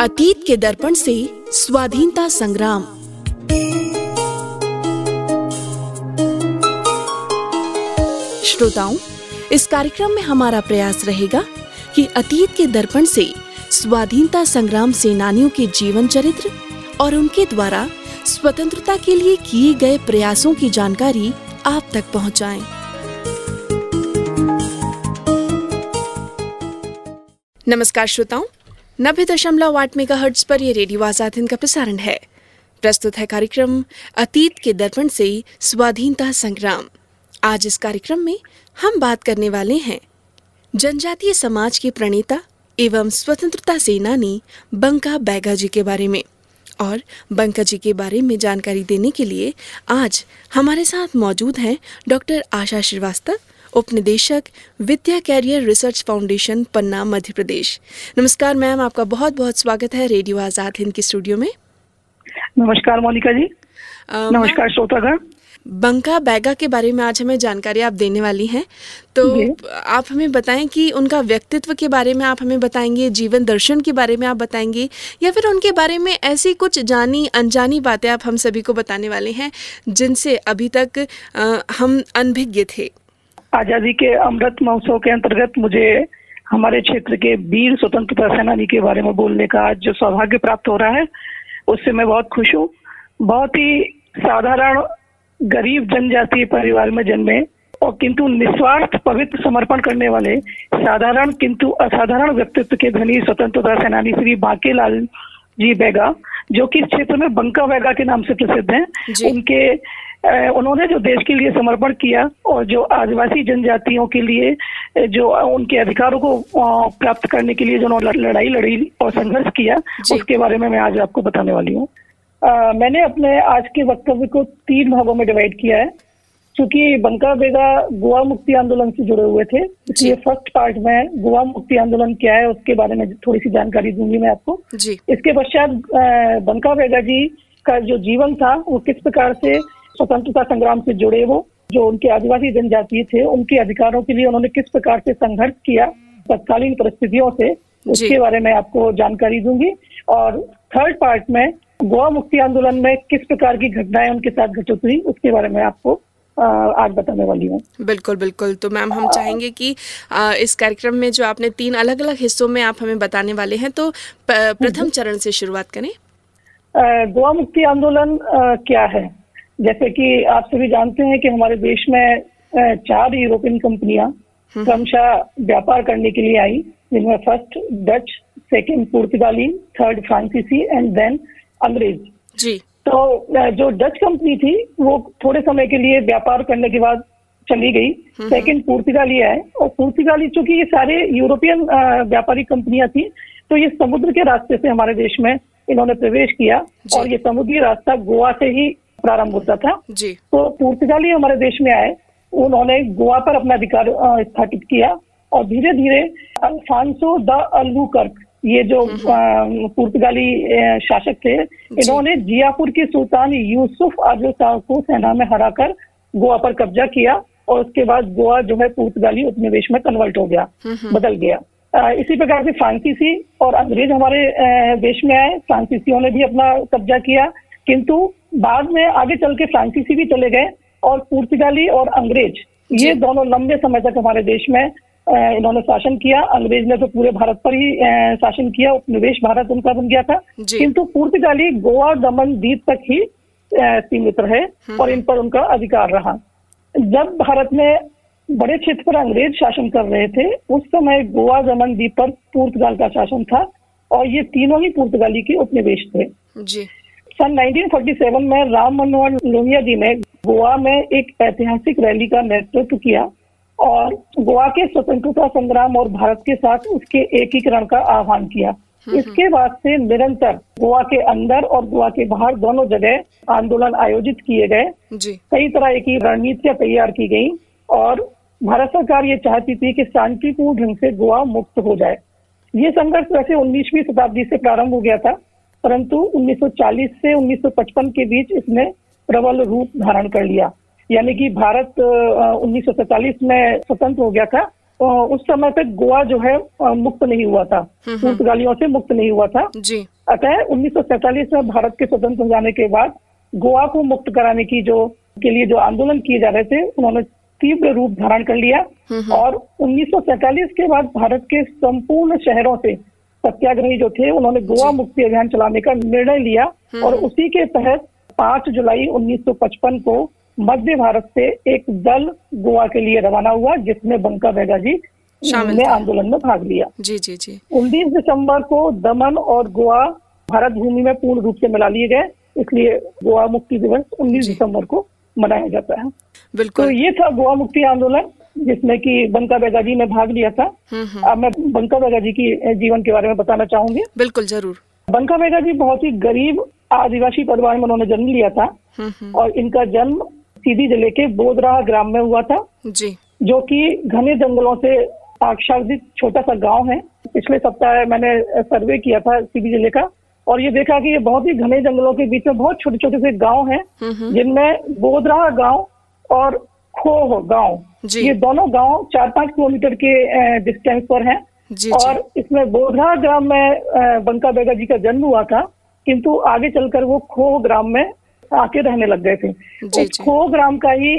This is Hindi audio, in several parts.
अतीत के दर्पण से स्वाधीनता संग्राम श्रोताओं, इस कार्यक्रम में हमारा प्रयास रहेगा कि अतीत के दर्पण से स्वाधीनता संग्राम सेनानियों के जीवन चरित्र और उनके द्वारा स्वतंत्रता के लिए किए गए प्रयासों की जानकारी आप तक पहुंचाएँ। नमस्कार श्रोताओं नब्बे दशमलव आठ मेगा हर्ट्ज पर यह रेडियो आज़ाद हिंद का प्रसारण है। प्रस्तुत है कार्यक्रम अतीत के दर्पण से स्वाधीनता संग्राम। आज इस कार्यक्रम में हम बात करने वाले हैं जनजातीय समाज के प्रणेता एवं स्वतंत्रता सेनानी बंका बैगा जी के बारे में और बंका जी के बारे में जानकारी देने के लिए आज हमारे साथ मौजूद हैं डॉक्टर आशा श्रीवास्तव उपनिदेशक Vidya career research foundation Panna Madhya Pradesh. नमस्कार मैम आपका बहुत बहुत स्वागत है रेडियो आज़ाद हिंद के स्टूडियो में। नमस्कार मोनिका जी। नमस्कार श्रोतागण बंका बैगा के बारे में आज हमें जानकारी आप देने वाली हैं। तो आप हमें बताएँ कि उनका व्यक्तित्व के बारे में आप हमें बताएँगे जीवन दर्शन के बारे में आप बताएँगे या फिर उनके बारे में ऐसी कुछ जानी अनजानी बातें आप हम सभी को बताने वाले हैं जिनसे अभी तक अ, हम अनभिज्ञ थे। आज़ादी के अमृत महोत्सव के अंतर्गत मुझे हमारे क्षेत्र के वीर स्वतंत्रता सेनानी के बारे में बोलने का आज जो सौभाग्य प्राप्त हो रहा है उससे मैं बहुत खुश हूँ। बहुत ही साधारण गरीब जनजातीय परिवार में जन्मे और किंतु निस्वार्थ पवित्र समर्पण करने वाले साधारण किंतु असाधारण व्यक्तित्व के धनी स्वतंत्रता सेनानी श्री बांकेलाल जी बैगा जो कि क्षेत्र में बंका बैगा के नाम से प्रसिद्ध हैं उनके उन्होंने जो देश के लिए समर्पण किया और जो आदिवासी जनजातियों के लिए जो उनके अधिकारों को प्राप्त करने के लिए जो उन्होंने लड़ाई लड़ी और संघर्ष किया उसके बारे में मैं आज आपको बताने वाली हूँ। मैंने अपने आज के वक्तव्य को तीन भागों में डिवाइड किया है। क्योंकि बंका बेगा गोवा मुक्ति आंदोलन से जुड़े हुए थे इसलिए फ़र्स्ट पार्ट में गोवा मुक्ति आंदोलन क्या है उसके बारे में थोड़ी सी जानकारी दूँगी मैं आपको। जी। इसके पश्चात बंका बेगा जी का जो जीवन था वो किस प्रकार से स्वतंत्रता संग्राम से जुड़े वो जो उनके आदिवासी जनजाति थे उनके अधिकारों के लिए उन्होंने किस प्रकार से संघर्ष किया तत्कालीन परिस्थितियों से उसके बारे में आपको जानकारी दूँगी। और थर्ड पार्ट में गोवा मुक्ति आंदोलन में किस प्रकार की घटनाएँ उनके साथ घटित हुई उसके बारे में आपको आज बताने वाली हूँ। बिल्कुल बिल्कुल। तो मैम हम चाहेंगे कि इस कार्यक्रम में जो आपने तीन अलग अलग हिस्सों में आप हमें बताने वाले हैं तो प्रथम चरण से शुरुआत करें। गोवा मुक्ति आंदोलन क्या है? जैसे कि आप सभी जानते हैं कि हमारे देश में चार यूरोपियन कंपनियाँ क्रमशः व्यापार करने के लिए आई जिनमें फ़र्स्ट डच सेकंड पुर्तगाली थर्ड फ्रांसीसी एंड देन अंग्रेज़। जी। तो जो डच कंपनी थी वो थोड़े समय के लिए व्यापार करने के बाद चली गई। सेकंड पुर्तगाली है और पुर्तगाली चूँकि ये सारे यूरोपियन व्यापारिक कंपनियाँ थी तो ये समुद्र के रास्ते से हमारे देश में इन्होंने प्रवेश किया और ये समुद्री रास्ता गोवा से ही प्रारंभ होता था। जी। तो पुर्तगाली हमारे देश में आए उन्होंने गोवा पर अपना अधिकार स्थापित किया और धीरे धीरे अल्फांसो द अल्बुकर्क ये जो पुर्तगाली शासक थे इन्होंने जियापुर के सुल्तान यूसुफ आदिल शाह को सेना में हराकर गोवा पर कब्जा किया और उसके बाद गोवा जो है पुर्तगाली उपनिवेश में कन्वर्ट हो गया बदल गया। इसी प्रकार से फ्रांसीसी और अंग्रेज़ हमारे देश में आए फ्रांसीसियों ने भी अपना कब्जा किया किंतु बाद में आगे चल के फ्रांसीसी भी चले गए और पुर्तगाली और अंग्रेज़ ये दोनों लंबे समय तक हमारे देश में इन्होंने शासन किया। अंग्रेज़ ने तो पूरे भारत पर ही शासन किया उपनिवेश भारत उनका बन गया था। किंतु पुर्तगाली गोवा दमन द्वीप तक ही सीमित रहे और इन पर उनका अधिकार रहा। जब भारत में बड़े क्षेत्र पर अंग्रेज़ शासन कर रहे थे उस समय गोवा दमन द्वीप पर पुर्तगाल का शासन था और ये तीनों ही पुर्तगाली के उपनिवेश थे। जी। सन 1947 में राम मनोहर लोहिया जी ने गोवा में एक ऐतिहासिक रैली का नेतृत्व किया और गोवा के स्वतंत्रता संग्राम और भारत के साथ उसके एकीकरण का आह्वान किया। इसके बाद से निरंतर गोवा के अंदर और गोवा के बाहर दोनों जगह आंदोलन आयोजित किए गए। कई तरह की रणनीतियाँ तैयार की गई और भारत सरकार ये चाहती थी कि शांतिपूर्ण ढंग से गोवा मुक्त हो जाए। ये संघर्ष वैसे 19वीं शताब्दी से प्रारंभ हो गया था। परंतु 1940 से 1955 के बीच इसने प्रबल रूप धारण कर लिया। यानी कि भारत 1947 में स्वतंत्र हो गया था उस समय तक गोवा जो है मुक्त नहीं हुआ था। हम्म। पुर्तगालियों से मुक्त नहीं हुआ था। जी। अतः उन्नीस में भारत के स्वतंत्र हो जाने के बाद गोवा को मुक्त कराने की जो के लिए जो आंदोलन किए जा रहे थे उन्होंने तीव्र रूप धारण कर लिया। हम्म। और उन्नीस के बाद भारत के संपूर्ण शहरों से सत्याग्रही जो थे उन्होंने गोवा मुक्ति अभियान चलाने का निर्णय लिया हम्म। और उसी के तहत 5 जुलाई 1955 को मध्य भारत से एक दल गोवा के लिए रवाना हुआ जिसमें बंका बेगा जी ने आंदोलन में भाग लिया। जी जी जी। 19 दिसंबर को दमन और गोवा भारत भूमि में पूर्ण रूप से मिला लिए गए इसलिए गोवा मुक्ति दिवस 19 जी। दिसंबर को मनाया जाता है। बिल्कुल। तो ये था गोवा मुक्ति आंदोलन। जिसमें कि बंका बेगा जी ने भाग लिया था। हम्म हम्म। अब मैं बंका बेगा जी की जीवन के बारे में बताना चाहूँगी। बिल्कुल ज़रूर। बंका बेगा जी बहुत ही गरीब आदिवासी परिवार में उन्होंने जन्म लिया था। हम्म और इनका जन्म सीधी ज़िले के बोधराह ग्राम में हुआ था। जी। जो कि घने जंगलों से आच्छादित छोटा सा गाँव है। पिछले सप्ताह मैंने सर्वे किया था सीधी ज़िले का। और ये देखा कि ये बहुत ही घने जंगलों के बीच में बहुत छोटे छोटे से गाँव हैं जिनमें बोधरा गाँव और खोह गाँव। ये दोनों गाँव चार पाँच किलोमीटर के डिस्टेंस पर हैं। जी और जी इसमें बोधरा ग्राम में बंका बेगा जी का जन्म हुआ था किंतु आगे चलकर वो खोह ग्राम में आके रहने लग गए थे। जी, उस। खोह ग्राम का ही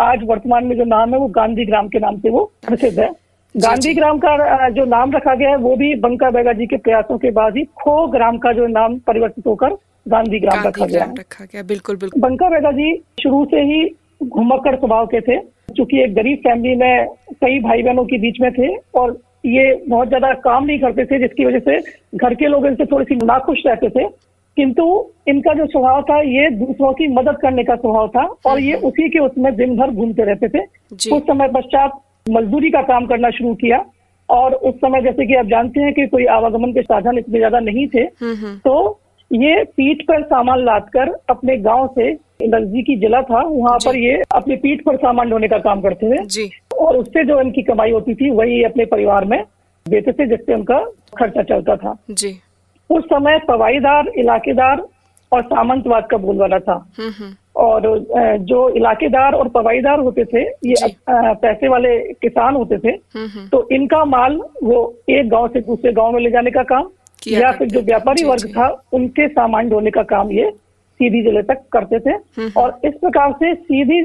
आज वर्तमान में जो नाम है वो गांधी ग्राम के नाम से वो प्रसिद्ध है। गांधी ग्राम का जो नाम रखा गया है वो भी बंका बेगा जी के प्रयासों के बाद ही खो ग्राम का जो नाम परिवर्तित होकर गांधी ग्राम रखा गया रखा गया बिल्कुल बिल्कुल। बंका बेगा जी शुरू से ही घुमक्कड़ स्वभाव के थे क्योंकि एक गरीब फैमिली में कई भाई बहनों के बीच में थे और ये बहुत ज़्यादा काम नहीं करते थे जिसकी वजह से घर के लोग इनसे थोड़ी सी नाखुश रहते थे। किंतु इनका जो स्वभाव था ये दूसरों की मदद करने का स्वभाव था और ये उसी के उसमें दिन भर घूमते रहते थे। कुछ समय पश्चात मजदूरी का काम करना शुरू किया और उस समय जैसे कि आप जानते हैं कि कोई आवागमन के साधन इतने ज़्यादा नहीं थे हम्म हम्म। तो ये पीठ पर सामान लादकर अपने गाँव से नजदीकी जिला था वहाँ पर ये अपने पीठ पर सामान ढोने का काम करते थे। और उससे जो इनकी कमाई होती थी वही अपने परिवार में देते थे जिससे उनका खर्चा चलता था। जी। उस समय पवाईदार इलाकेदार और सामंतवाद का बोलबाला था। हम्म हम्म। और जो इलाकेदार और पवाईदार होते थे ये पैसे वाले किसान होते थे हम्म तो इनका माल वो एक गाँव से दूसरे गाँव में ले जाने का काम या फिर जो व्यापारी वर्ग था उनके सामान ढोने का काम ये सीधी ज़िले तक करते थे। हम्म। और इस प्रकार से सीधी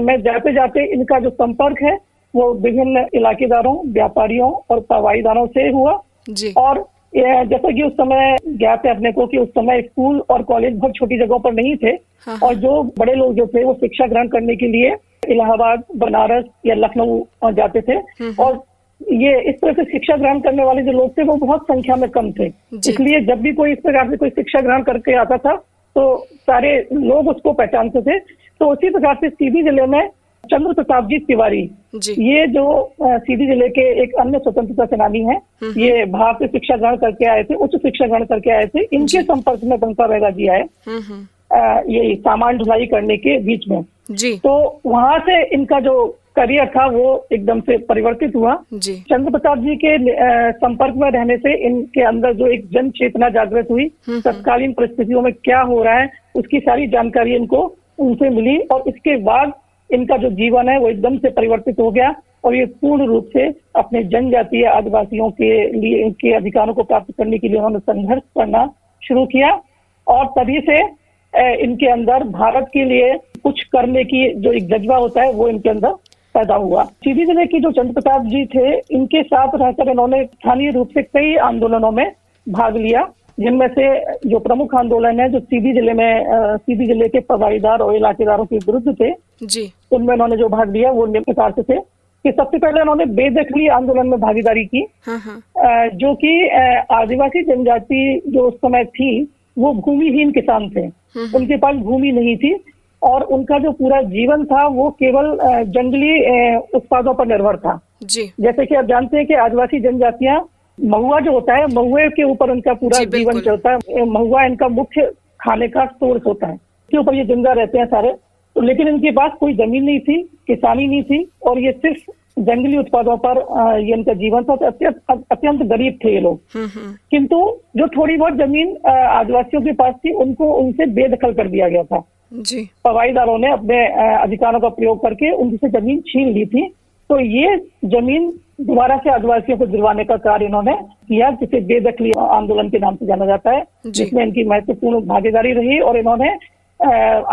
में जाते जाते इनका जो संपर्क है वो विभिन्न इलाकेदारों व्यापारियों और पवाईदारों से हुआ। जी। और जैसा कि उस समय ज्ञात है अपने को कि उस समय स्कूल और कॉलेज बहुत छोटी जगहों पर नहीं थे। हाँ, और जो बड़े लोग जो थे वो शिक्षा ग्रहण करने के लिए इलाहाबाद बनारस या लखनऊ जाते थे। हम्म। और ये इस तरह से शिक्षा ग्रहण करने वाले जो लोग थे वो बहुत संख्या में कम थे। इसलिए जब भी कोई इस प्रकार से कोई शिक्षा ग्रहण करके आता था तो सारे लोग उसको पहचानते थे। तो उसी प्रकार से सीधी ज़िले में चंद्र प्रताप जी तिवारी जी। ये जो सीधी ज़िले के एक अन्य स्वतंत्रता सेनानी हैं हम्म। ये बाहर से शिक्षा ग्रहण करके आए थे उच्च शिक्षा ग्रहण करके आए थे। इनके संपर्क में बंका बेगा जी आए हम्म हम्म। ये सामान ढुलाई करने के बीच में। जी। तो वहाँ से इनका जो करियर था वो एकदम से परिवर्तित हुआ चंद्र प्रसाद जी के संपर्क में रहने से इनके अंदर जो एक जन चेतना जागृत हुई हम्म। तत्कालीन परिस्थितियों में क्या हो रहा है उसकी सारी जानकारी इनको उनसे मिली और इसके बाद इनका जो जीवन है वो एकदम से परिवर्तित हो गया और ये पूर्ण रूप से अपने जनजातीय आदिवासियों के लिए इनके अधिकारों को प्राप्त करने के लिए उन्होंने संघर्ष करना शुरू किया और तभी से इनके अंदर भारत के लिए कुछ करने की जो एक जज्बा होता है वो इनके अंदर पैदा हुआ। सीधी ज़िले की जो चंद्र प्रताप जी थे इनके साथ रहकर इन्होंने स्थानीय रूप से कई आंदोलनों में भाग लिया जिनमें से जो प्रमुख आंदोलन है जो सीधी ज़िले में सीधी ज़िले के पवाईदार और इलाकेदारों के विरुद्ध थे जी। उनमें इन्होंने जो भाग लिया वो निम्न प्रकार से थे। कि सबसे पहले इन्होंने बेदखली आंदोलन में भागीदारी की हाँ हाँ। जो कि आदिवासी जनजाति जो उस समय थी वो भूमिहीन किसान थे। हम्म। उनके पास भूमि नहीं थी और उनका जो पूरा जीवन था वो केवल जंगली उत्पादों पर निर्भर था। जी। जैसे कि आप जानते हैं कि आदिवासी जनजातियाँ महुआ जो होता है महुए के ऊपर उनका पूरा जीवन चलता है। महुआ इनका मुख्य खाने का सोर्स होता है। इसके ऊपर ये ज़िंदा रहते हैं सारे। तो लेकिन इनके पास कोई ज़मीन नहीं थी किसानी नहीं थी और ये सिर्फ़ जंगली उत्पादों पर ये इनका जीवन था। तो अत्यंत अत्यंत गरीब थे ये लोग। हम्म हम्म। किंतु जो थोड़ी बहुत ज़मीन आदिवासियों के पास थी उनको उनसे बेदखल कर दिया गया था। जी। पवाईदारों ने अपने अधिकारों का प्रयोग करके उनसे ज़मीन छीन ली थी। तो ये ज़मीन दोबारा से आदिवासियों को दिलवाने का कार्य इन्होंने किया जिसे बेदखली आंदोलन के नाम से जाना जाता है जिसमें इनकी महत्वपूर्ण भागीदारी रही और इन्होंने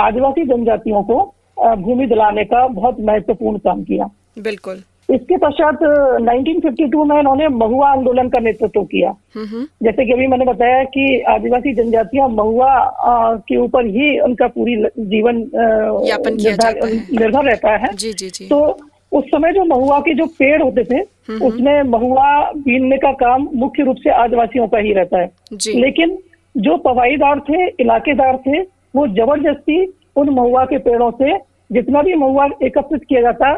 आदिवासी जनजातियों को भूमि दिलाने का बहुत महत्वपूर्ण काम किया। बिल्कुल। इसके पश्चात अ, 1952 में इन्होंने महुआ आंदोलन का नेतृत्व किया। हम्म हम्म, जैसे कि अभी मैंने बताया कि आदिवासी जनजातियाँ महुआ के ऊपर ही उनका पूरी जीवन निर्भर रहता है। जी जी जी। तो उस समय जो महुआ के जो पेड़ होते थे उसमें महुआ बीनने का काम मुख्य रूप से आदिवासियों का ही रहता है। लेकिन जो पवाईदार थे इलाकेदार थे वो ज़बरदस्ती उन महुआ के पेड़ों से जितना भी महुआ एकत्रित किया जाता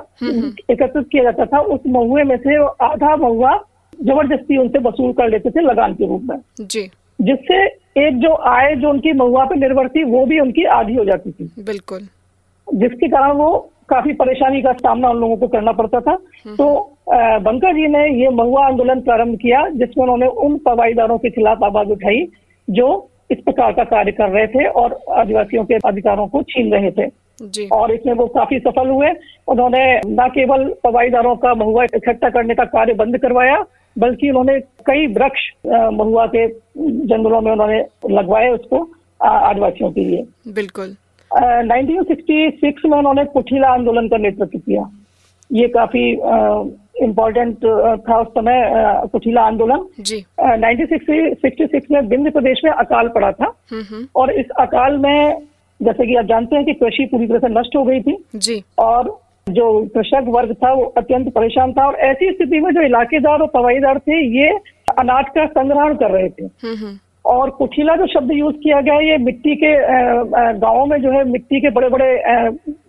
एकत्रित किया जाता था उस महुए में से आधा महुआ ज़बरदस्ती उनसे वसूल कर लेते थे लगान के रूप में। जी। जिससे एक जो आय जो उनकी महुआ पे निर्भर थी वो भी उनकी आधी हो जाती थी। बिल्कुल। जिसके कारण वो काफ़ी परेशानी का सामना उन लोगों को करना पड़ता था। तो अ, बंका जी ने ये महुआ आंदोलन प्रारंभ किया जिसमें उन्होंने उन पवाईदारों के खिलाफ आवाज़ उठाई जो इस प्रकार का कार्य कर रहे थे और आदिवासियों के अधिकारों को छीन रहे थे। जी। और इसमें वो काफ़ी सफल हुए। उन्होंने न केवल पवाईदारों का महुआ इकट्ठा करने का कार्य बंद करवाया बल्कि उन्होंने कई वृक्ष महुआ के जंगलों में उन्होंने लगवाए उसको आदिवासियों के लिए। बिल्कुल। सिक्सटी सिक्स में उन्होंने कुठीला आंदोलन का नेतृत्व किया। ये काफ़ी इम्पोर्टेंट था उस समय अ, कुठीला आंदोलन। जी। नाइनटीन सिक्सटी सिक्स में विंध्य प्रदेश में अकाल पड़ा था। हम्म हम्म, और इस अकाल में जैसे कि आप जानते हैं कि कृषि पूरी तरह से नष्ट हो गई थी। जी। और जो कृषक वर्ग था वो अत्यंत परेशान था और ऐसी स्थिति में जो इलाकेदार और पवाईदार थे ये अनाज का संग्रहण कर रहे थे। हम्म हम्म, और कुठीला जो शब्द यूज़ किया गया है ये मिट्टी के गाँवों में जो है मिट्टी के बड़े बड़े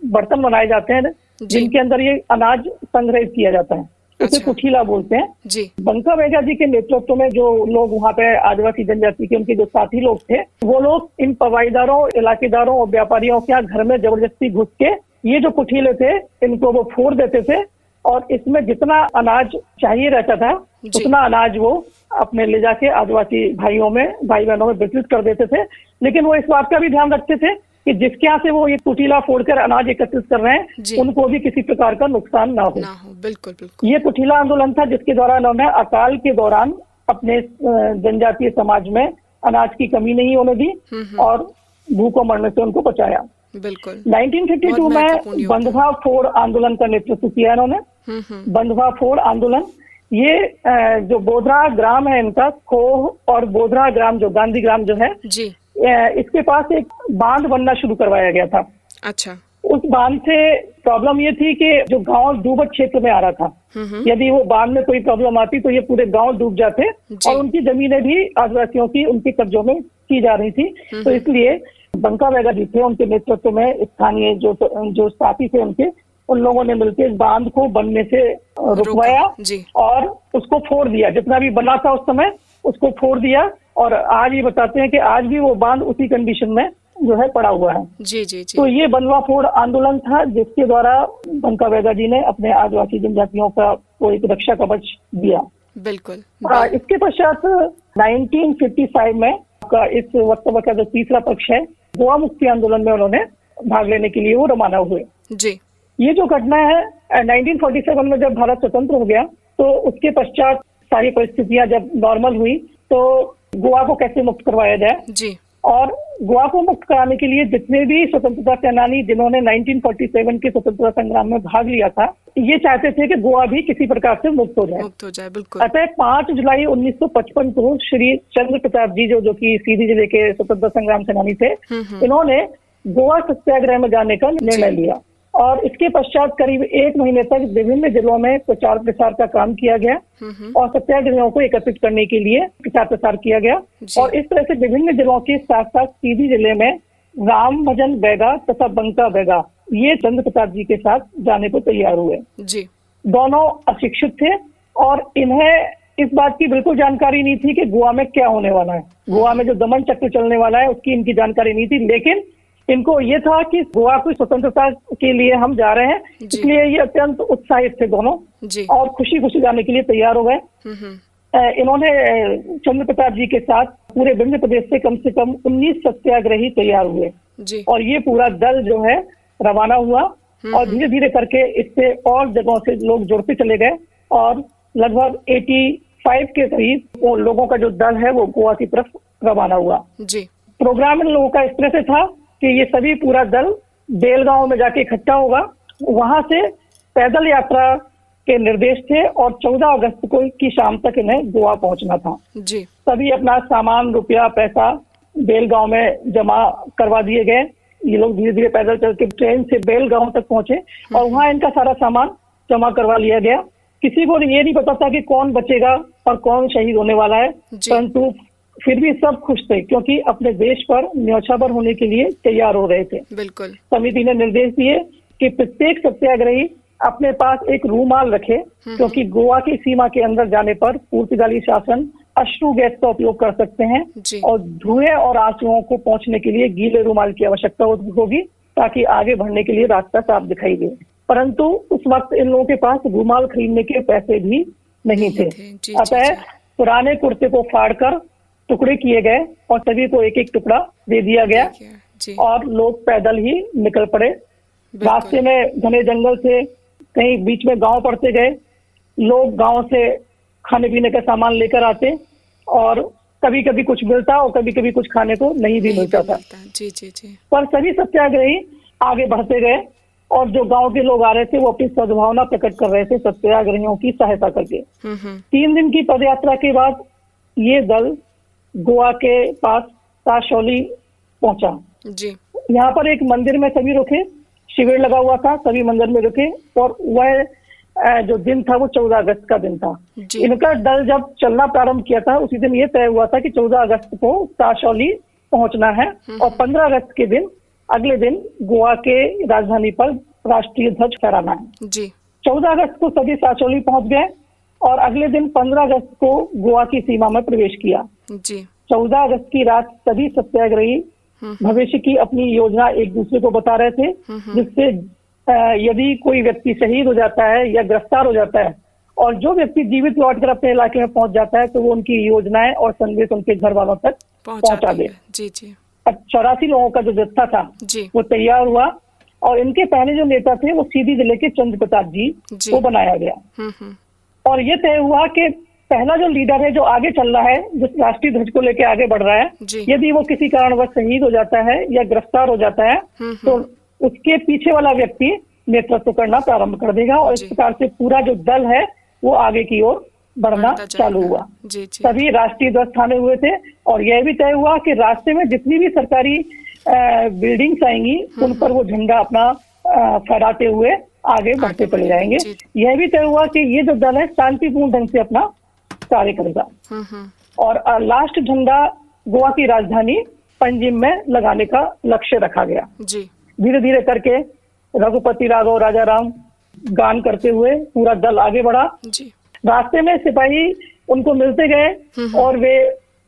बर्तन बनाए जाते हैं जिनके अंदर ये अनाज संग्रहित किया जाता है। उसे अच्छा। कुठीला बोलते हैं। जी। बंका वेगा जी के नेतृत्व में जो लोग वहाँ पे आदिवासी जनजाति के उनके जो साथी लोग थे वो लोग इन पवाईदारों इलाकेदारों और व्यापारियों के यहाँ घर में ज़बरदस्ती घुस के ये जो कुठीले थे इनको वो फोड़ देते थे और इसमें जितना अनाज चाहिए रहता था उतना अनाज वो अपने ले जाके आदिवासी भाइयों में भाई बहनों में वितरित कर देते थे। लेकिन वो इस बात का भी ध्यान रखते थे कि जिसके यहाँ से वो ये कुटीला फोड़कर अनाज एकत्रित कर रहे हैं उनको भी किसी प्रकार का नुकसान ना हो। ना हो बिल्कुल बिल्कुल। ये कुठीला आंदोलन था जिसके द्वारा इन्होंने अकाल के दौरान अपने जनजातीय समाज में अनाज की कमी नहीं होने दी हम्म, और भूखों मरने से उनको बचाया। बिल्कुल। 1952 बहुत महत्वपूर्ण में बंधवा फोड़ आंदोलन का नेतृत्व किया इन्होंने। हम्म हम्म, बंधवा फोड़ आंदोलन ये जो बोधरा ग्राम है इनका खोह और बोधरा ग्राम जो गांधी ग्राम जो है जी। इसके पास एक बाँध बनना शुरू करवाया गया था। अच्छा। उस बाँध से प्रॉब्लम ये थी कि जो गाँव डूबत क्षेत्र में आ रहा था हम्म हम्म, यदि वो बाँध में कोई प्रॉब्लम आती तो ये पूरे गाँव डूब जाते और उनकी जमीनें भी आदिवासियों की उनके कब्जों में की जा रही थी। तो इसलिए बंका वेगा जी थे उनके नेतृत्व में स्थानीय जो जो साथी थे उनके उन लोगों ने मिलकर इस बाँध को बनने से रुकवाया और उसको फोड़ दिया। जितना भी बना था उस समय उसको फोड़ दिया और आज ये बताते हैं कि आज भी वो बाँध उसी कंडीशन में जो है पड़ा हुआ है। जी जी जी। तो ये बनवा फोड़ आंदोलन था जिसके द्वारा बंका वेगा जी ने अपने आदिवासी जनजातियों का को एक रक्षा कवच दिया। बिल्कुल। आ, इसके पश्चात 1955 में का इस वक्तव्य का जो तीसरा पक्ष है गोवा मुक्ति आंदोलन में उन्होंने भाग लेने के लिए वो रवाना हुए। जी। ये जो घटना है अ, 1947 में जब भारत स्वतंत्र हो गया तो उसके पश्चात सारी परिस्थितियाँ जब नॉर्मल हुई तो गोवा को कैसे मुक्त करवाया जाए? जी। और गोवा को मुक्त कराने के लिए जितने भी स्वतंत्रता सेनानी जिन्होंने 1947 के स्वतंत्रता संग्राम में भाग लिया था ये चाहते थे कि गोवा भी किसी प्रकार से मुक्त हो जाए। मुक्त हो जाए बिल्कुल। अतः पाँच जुलाई 1955 को श्री चंद्र प्रताप जी जो जो कि सीधी ज़िले के स्वतंत्रता संग्राम सेनानी थे हम्म हम्म, इन्होंने गोवा सत्याग्रह में जाने का निर्णय लिया। और इसके पश्चात करीब एक महीने तक विभिन्न जिलों में प्रचार प्रसार का काम किया गया और सत्याग्रहियों को एकत्रित करने के लिए प्रचार प्रसार किया गया। और इस तरह से विभिन्न जिलों के साथ साथ सीधी ज़िले में राम भजन बैगा तथा बंका बैगा ये चंद्र प्रसाद जी के साथ जाने को तैयार हुए। जी। दोनों अशिक्षित थे और इन्हें इस बात की बिल्कुल जानकारी नहीं थी कि गोवा में क्या होने वाला है। गोवा में जो दमन चक्र चलने वाला है उसकी इनकी जानकारी नहीं थी लेकिन इनको ये था कि गोवा की स्वतंत्रता के लिए हम जा रहे हैं। इसलिए ये अत्यंत उत्साहित थे दोनों। और खुशी खुशी जाने के लिए तैयार हो गए। हम्म हम्म, इन्होंने चंद्र प्रताप जी के साथ पूरे विंध्य प्रदेश से कम से कम 19 सत्याग्रही तैयार हुए। जी। और ये पूरा दल जो है रवाना हुआ। और धीरे धीरे करके इससे और जगहों से लोग जुड़ते चले गए। और लगभग 85 के करीब वो लोगों का जो दल है वो गोवा की तरफ़ रवाना हुआ। जी। प्रोग्राम इन लोगों का इस तरह से था कि ये सभी पूरा दल बेलगांव में जाके इकट्ठा होगा। वहाँ से पैदल यात्रा के निर्देश थे और 14 अगस्त को की शाम तक इन्हें गोवा पहुँचना था। जी। सभी अपना सामान रुपया पैसा बेलगांव में जमा करवा दिए गए। ये लोग धीरे धीरे पैदल चल के ट्रेन से बेलगांव तक पहुँचे और वहाँ इनका सारा सामान जमा करवा लिया गया। किसी को ये नहीं पता था कि कौन बचेगा और कौन शहीद होने वाला है। परंतु फिर भी सब खुश थे क्योंकि अपने देश पर न्यौछावर होने के लिए तैयार हो रहे थे। बिल्कुल। समिति ने निर्देश दिए कि प्रत्येक सत्याग्रही अपने पास एक रूमाल रखे क्योंकि गोवा की सीमा के अंदर जाने पर पुर्तगाली शासन अश्रु गैस का उपयोग कर सकते हैं और धुएँ और आंसुओं को पहुँचने के लिए गीले रूमाल की आवश्यकता होगी ताकि आगे बढ़ने के लिए रास्ता साफ़ दिखाई दे। परंतु उस वक्त इन लोगों के पास रूमाल खरीदने के पैसे भी नहीं थे। अतः पुराने कुर्ते को फाड़कर टुकड़े किए गए और सभी को एक एक टुकड़ा दे दिया गया। जी। और लोग पैदल ही निकल पड़े। रास्ते में घने जंगल से कहीं बीच में गाँव पड़ते गए। लोग गाँव से खाने पीने का सामान लेकर आते और कभी कभी कुछ मिलता और कभी कभी कुछ खाने को नहीं भी मिलता था। जी जी जी। पर सभी सत्याग्रही आगे बढ़ते गए और जो गाँव के लोग आ रहे थे वो अपनी सद्भावना प्रकट कर रहे थे सत्याग्रहियों की सहायता करके। हम्म हम्म। तीन दिन की पदयात्रा के बाद ये दल गोवा के पास साशौली पहुँचा। जी। यहाँ पर एक मंदिर में सभी रुके शिविर लगा हुआ था सभी मंदिर में रुके और वह जो दिन था वो चौदह अगस्त का दिन था। इनका दल जब चलना प्रारंभ किया था उसी दिन ये तय हुआ था कि चौदह अगस्त को साशौली पहुँचना है और पंद्रह अगस्त के दिन अगले दिन गोवा के राजधानी पर राष्ट्रीय ध्वज फहराना है। जी। चौदह अगस्त को सभी साशौली पहुँच गए और अगले दिन पंद्रह अगस्त को गोवा की सीमा में प्रवेश किया। जी। चौदह अगस्त की रात सभी सत्याग्रही हम्म। भविष्य की अपनी योजना एक दूसरे को बता रहे थे हम्म जिससे यदि कोई व्यक्ति शहीद हो जाता है या गिरफ़्तार हो जाता है और जो व्यक्ति जीवित लौटकर अपने इलाके में पहुँच जाता है तो वो उनकी योजनाएँ और संदेश उनके घर वालों तक पहुँचा दे। जी जी। चौरासी लोगों का जो जत्था था जी। वो तैयार हुआ और इनके पहले जो नेता थे वो सीधी ज़िले के चंद्र प्रताप जी जी। को बनाया गया। हम्म हम्म। और ये तय हुआ कि पहला जो लीडर है जो आगे चल रहा है जिस राष्ट्रीय ध्वज को लेकर आगे बढ़ रहा है यदि वो किसी कारणवश शहीद हो जाता है या गिरफ़्तार हो जाता है हम्म तो उसके पीछे वाला व्यक्ति नेतृत्व करना प्रारंभ कर देगा और इस प्रकार से पूरा जो दल है वो आगे की ओर बढ़ना चालू हुआ। जी जी। सभी राष्ट्रीय ध्वज थाने हुए थे और यह भी तय हुआ कि रास्ते में जितनी भी सरकारी बिल्डिंग्स आएँगी उन पर वो झंडा अपना फहराते हुए आगे बढ़ते चले जाएँगे। यह भी तय हुआ कि ये जो दल है शांतिपूर्ण ढंग से अपना कार्य करेगा हम्म हम्म। और लास्ट झंडा गोवा की राजधानी पंजिम में लगाने का लक्ष्य रखा गया। जी। धीरे धीरे करके रघुपति राघव राजा राम गान करते हुए पूरा दल आगे बढ़ा। जी। रास्ते में सिपाही उनको मिलते गए और वे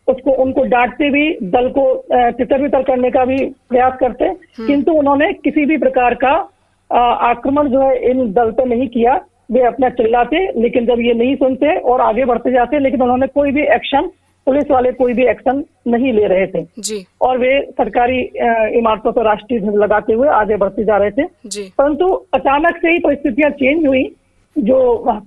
उसको उनको डांटते भी दल को तितर बितर करने का भी प्रयास करते। किंतु उन्होंने किसी भी प्रकार का आक्रमण जो है इन दल पे नहीं किया। वे अपना चिल्लाते लेकिन जब ये नहीं सुनते और आगे बढ़ते जाते लेकिन उन्होंने कोई भी एक्शन पुलिस वाले कोई भी एक्शन नहीं ले रहे थे। जी। और वे सरकारी इमारतों पर राष्ट्रीय ध्वज लगाते हुए आगे बढ़ते जा रहे थे। जी। परंतु अचानक से ही परिस्थितियाँ चेंज हुई जो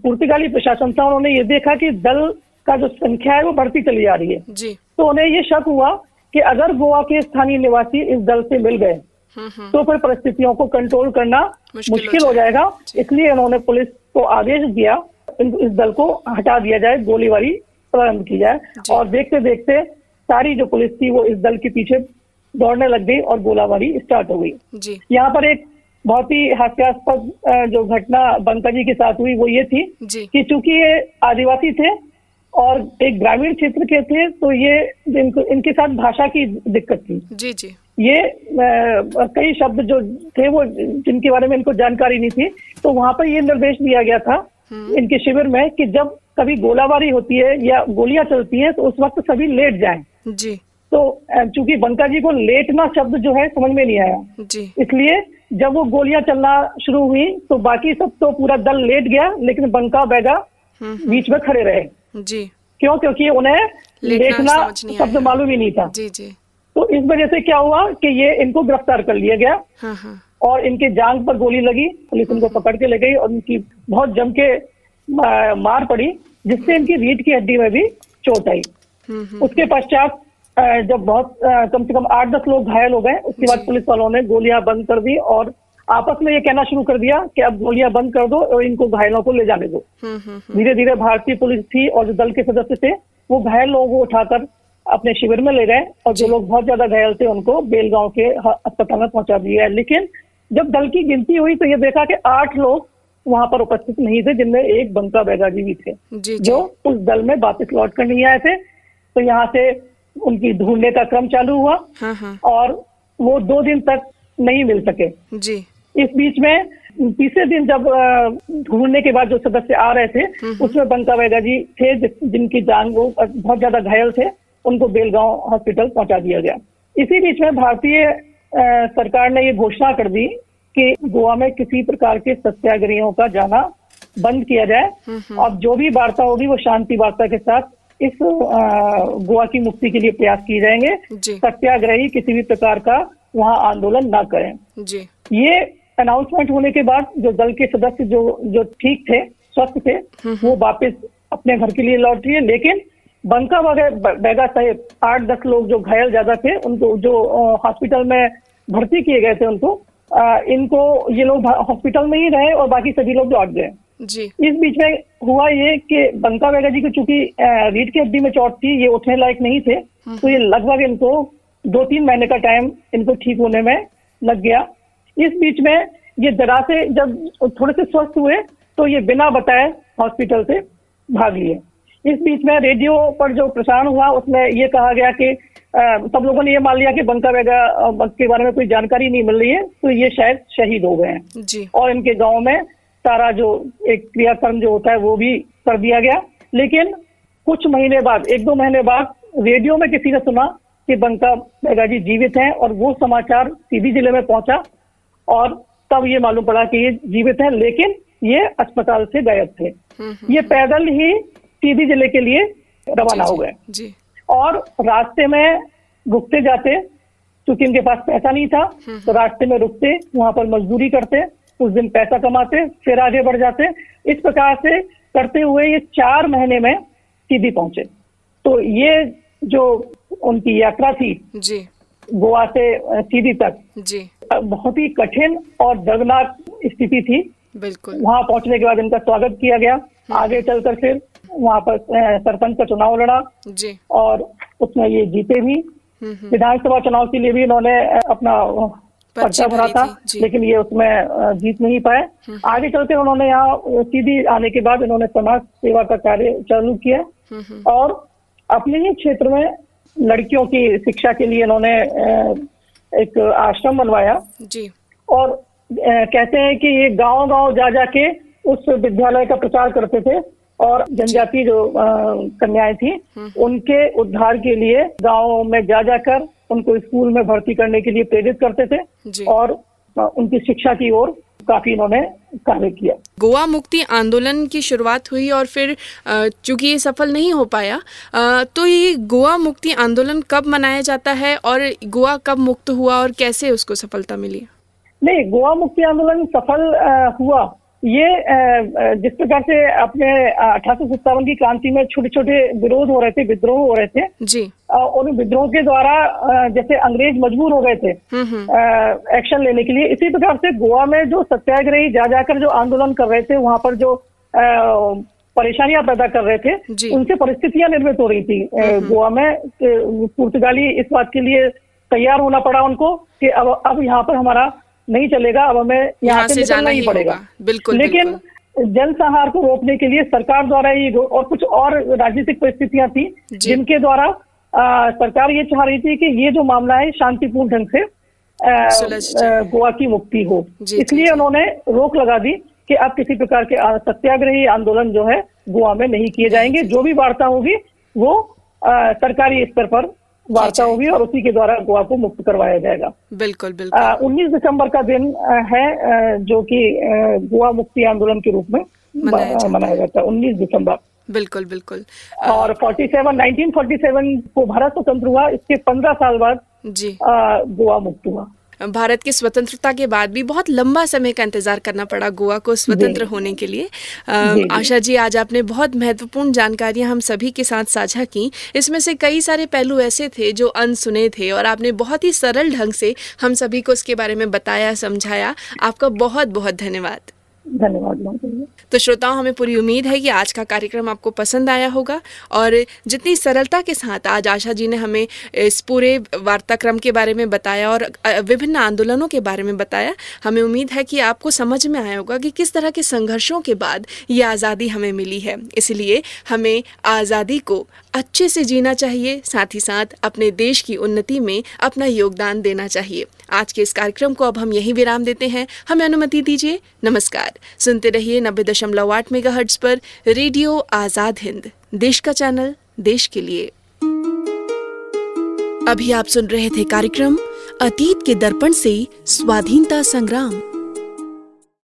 पुर्तगाली प्रशासन था उन्होंने ये देखा कि दल का जो संख्या है वो बढ़ती चली जा रही है। जी। तो उन्हें ये शक हुआ कि अगर गोवा के स्थानीय निवासी इस दल से मिल गए हम्म हम्म। तो फिर परिस्थितियों को कंट्रोल करना मुश्किल हो जाएगा। इसलिए उन्होंने पुलिस को आदेश दिया इस दल को हटा दिया जाए गोलीबारी प्रारंभ की जाए। और देखते देखते सारी जो पुलिस थी वो इस दल के पीछे दौड़ने लग गई और गोलाबारी स्टार्ट हो गई। यहाँ पर एक बहुत ही हास्यास्पद जो घटना बंका जी के साथ हुई वो ये थी कि चूँकि ये आदिवासी थे और एक ग्रामीण क्षेत्र के थे तो ये इनको इनके साथ भाषा की दिक्कत थी। जी जी। ये कई शब्द जो थे वो जिनके बारे में इनको जानकारी नहीं थी तो वहाँ पर ये निर्देश दिया गया था इनके शिविर में कि जब कभी गोलाबारी होती है या गोलियाँ चलती हैं तो उस वक्त सभी लेट जाएँ। जी। तो चूँकि बंका जी को लेटना शब्द जो है समझ में नहीं आया। जी। इसलिए जब वो गोलियाँ चलना शुरू हुई तो बाकी सब तो पूरा दल लेट गया लेकिन बंका बैगा हम्म बीच में खड़े रहे। जी। क्यों? क्योंकि उन्हें लेटना लेटना शब्द मालूम ही नहीं था। जी जी। तो इस वजह से क्या हुआ कि ये इनको गिरफ़्तार कर लिया गया हाँ हाँ। और इनके जांग पर गोली लगी पुलिस इनको पकड़ के ले गई और उनकी बहुत जम के मार पड़ी जिससे इनकी रीढ़ की हड्डी में भी चोट आई। उसके पश्चात जब बहुत कम से कम आठ दस लोग घायल हो गए उसके बाद पुलिस वालों ने गोलियाँ बंद कर दी और आपस में ये कहना शुरू कर दिया कि अब गोलियाँ बंद कर दो और इनको घायलों को ले जाने दो। धीरे धीरे भारतीय पुलिस थी और जो दल के सदस्य थे वो घायल लोगों को उठाकर अपने शिविर में ले गए और जो लोग बहुत ज़्यादा घायल थे उनको बेलगांव के अस्पताल में पहुँचा दिया है। लेकिन जब दल की गिनती हुई तो ये देखा कि आठ लोग वहाँ पर उपस्थित नहीं थे जिनमें एक बंका बैगाजी भी थे जी जी। उस दल में वापस लौट कर नहीं आए थे। तो यहाँ से उनकी ढूँढने का क्रम चालू हुआ हाँ हाँ। और वो दो दिन तक नहीं मिल सके। जी। इस बीच में तीसरे दिन जब ढूँढने के बाद जो सदस्य आ रहे थे उसमें बंका वैगा जी थे जिनकी जान वो बहुत ज़्यादा घायल थे। उनको बेलगांव हॉस्पिटल पहुँचा दिया गया। इसी बीच में भारतीय सरकार ने ये घोषणा कर दी कि गोवा में किसी प्रकार के सत्याग्रहियों का जाना बंद किया जाए। अब जो भी वार्ता होगी वो शांति वार्ता के साथ इस गोवा की मुक्ति के लिए प्रयास किए जाएँगे। सत्याग्रही किसी भी प्रकार का वहाँ आंदोलन ना करें। जी। ये अनाउंसमेंट होने के बाद जो दल के सदस्य जो जो ठीक थे स्वस्थ थे वो वापस अपने घर के लिए लौट रही है। लेकिन बंका वगैरह बैगा सहित आठ दस लोग जो घायल ज़्यादा थे उनको जो हॉस्पिटल में भर्ती किए गए थे उनको अ, इनको ये लोग हॉस्पिटल में ही रहे और बाकी सभी लोग लौट गए। जी। इस बीच में हुआ ये कि बंका वेगा जी को चूँकि रीढ़ की हड्डी में चोट थी ये उठने लायक नहीं थे तो ये लगभग इनको दो तीन महीने का टाइम इनको ठीक होने में लग गया। इस बीच में ये जरा से जब थोड़े से स्वस्थ हुए तो ये बिना बताए हॉस्पिटल से भाग लिए। इस बीच में रेडियो पर जो प्रसारण हुआ उसमें ये कहा गया कि सब लोगों ने ये मान लिया कि बंका अ, के बारे में कोई जानकारी नहीं मिल रही है तो ये शायद शहीद हो गए हैं। और इनके गाँव में सारा जो एक क्रियाक्रम जो होता है वो भी कर दिया गया। लेकिन कुछ महीने बाद एक दो महीने बाद रेडियो में किसी ने सुना कि बंका बेगा जी जीवित हैं और वो समाचार सीधी ज़िले में पहुँचा और तब ये मालूम पड़ा कि ये जीवित हैं लेकिन ये अस्पताल से गायब थे। हम्म ये पैदल ही सीधी ज़िले के लिए रवाना हो गए। और रास्ते में रुकते जाते क्योंकि इनके पास पैसा नहीं था तो रास्ते में रुकते वहाँ पर मजदूरी करते उस दिन पैसा कमाते फिर आगे बढ़ जाते। इस प्रकार से करते हुए ये चार महीने में सीधी पहुँचे। तो ये जो उनकी यात्रा थी जी। गोवा से सीधी तक जी। बहुत ही कठिन और दर्दनाक स्थिति थी। बिल्कुल। वहाँ पहुँचने के बाद इनका स्वागत किया गया। आगे चलकर फिर वहाँ पर सरपंच का चुनाव लड़ा। जी। और उसमें ये जीते भी। हम्म हम्म, विधानसभा चुनाव के लिए भी इन्होंने अपना पर्चा भरा था। लेकिन ये उसमें जीत नहीं पाए। आगे चलते उन्होंने यहाँ सीधी आने के बाद इन्होंने समाज सेवा का कार्य चालू किया। हम्म हम्म, और अपने ही क्षेत्र में लड़कियों की शिक्षा के लिए इन्होंने एक आश्रम बनवाया। जी। और कहते हैं कि ये गाँव गाँव जा जाके उस विद्यालय का प्रचार करते थे। और जनजाति जो कन्याएँ थी उनके उद्धार के लिए गाँव में जा जाकर उनको स्कूल में भर्ती करने के लिए प्रेरित करते थे और उनकी शिक्षा की ओर काफ़ी इन्होंने कार्य किया। गोवा मुक्ति आंदोलन की शुरुआत हुई और फिर चूँकि ये सफल नहीं हो पाया तो ये गोवा मुक्ति आंदोलन कब मनाया जाता है और गोवा कब मुक्त हुआ और कैसे उसको सफलता मिली? नहीं गोवा मुक्ति आंदोलन सफल हुआ ये जिस प्रकार से अपने अठारह की क्रांति में छोटे छोटे विरोध हो रहे थे विद्रोह हो रहे थे जी। उन विद्रोह के द्वारा जैसे अंग्रेज़ मजबूर हो गए थे हम्म हम्म। एक्शन लेने के लिए इसी प्रकार से गोवा में जो सत्याग्रही जा जाकर जो आंदोलन कर रहे थे वहाँ पर जो परेशानियाँ पैदा कर रहे थे उनसे परिस्थितियाँ निर्मित हो रही थी। गोवा में पुर्तगाली इस बात के लिए तैयार होना पड़ा उनको कि अब अब यहाँ पर हमारा नहीं चलेगा अब हमें यहाँ से निकलना जाना ही पड़ेगा। बिल्कुल, लेकिन जनसंहार को रोकने के लिए सरकार द्वारा ही और कुछ और राजनीतिक परिस्थितियाँ थी जिनके द्वारा सरकार ये चाह रही थी कि ये जो मामला है शांतिपूर्ण ढंग से गोवा की मुक्ति हो। इसलिए उन्होंने रोक लगा दी कि अब किसी प्रकार के सत्याग्रही आंदोलन जो है गोवा में नहीं किए जाएँगे। जो भी वार्ता होगी वो सरकारी स्तर पर वार्ता। होगी और उसी के द्वारा गोवा को मुक्त करवाया जाएगा। बिल्कुल बिल्कुल। उन्नीस दिसंबर का दिन है जो कि गोवा मुक्ति आंदोलन के रूप में मनाया जाता है। मनाया जाता है उन्नीस दिसंबर। बिल्कुल बिल्कुल। और 47 1947 को भारत स्वतंत्र हुआ इसके 15 साल बाद जी। गोवा मुक्त हुआ। भारत की स्वतंत्रता के बाद भी बहुत लंबा समय का इंतज़ार करना पड़ा गोवा को स्वतंत्र होने के लिए। आशा जी आज आपने बहुत महत्वपूर्ण जानकारियाँ हम सभी के साथ साझा की। इसमें से कई सारे पहलू ऐसे थे जो अनसुने थे और आपने बहुत ही सरल ढंग से हम सभी को इसके बारे में बताया समझाया। आपका बहुत बहुत धन्यवाद। धन्यवाद तो श्रोताओं, हमें पूरी उम्मीद है कि आज का कार्यक्रम आपको पसंद आया होगा और जितनी सरलता के साथ आज आशा जी ने हमें इस पूरे वार्ताक्रम के बारे में बताया और विभिन्न आंदोलनों के बारे में बताया, हमें उम्मीद है कि आपको समझ में आया होगा कि किस तरह के संघर्षों के बाद ये आज़ादी हमें मिली है। इसलिए हमें आज़ादी को अच्छे से जीना चाहिए, साथ ही साथ अपने देश की उन्नति में अपना योगदान देना चाहिए। आज के इस कार्यक्रम को अब हम यही विराम देते हैं। हमें अनुमति दीजिए। नमस्कार। सुनते रहिए नब्बे दशमलव आठ मेगा हर्ट्स पर रेडियो आज़ाद हिंद। देश का चैनल, देश के लिए। अभी आप सुन रहे थे कार्यक्रम अतीत के दर्पण से स्वाधीनता संग्राम।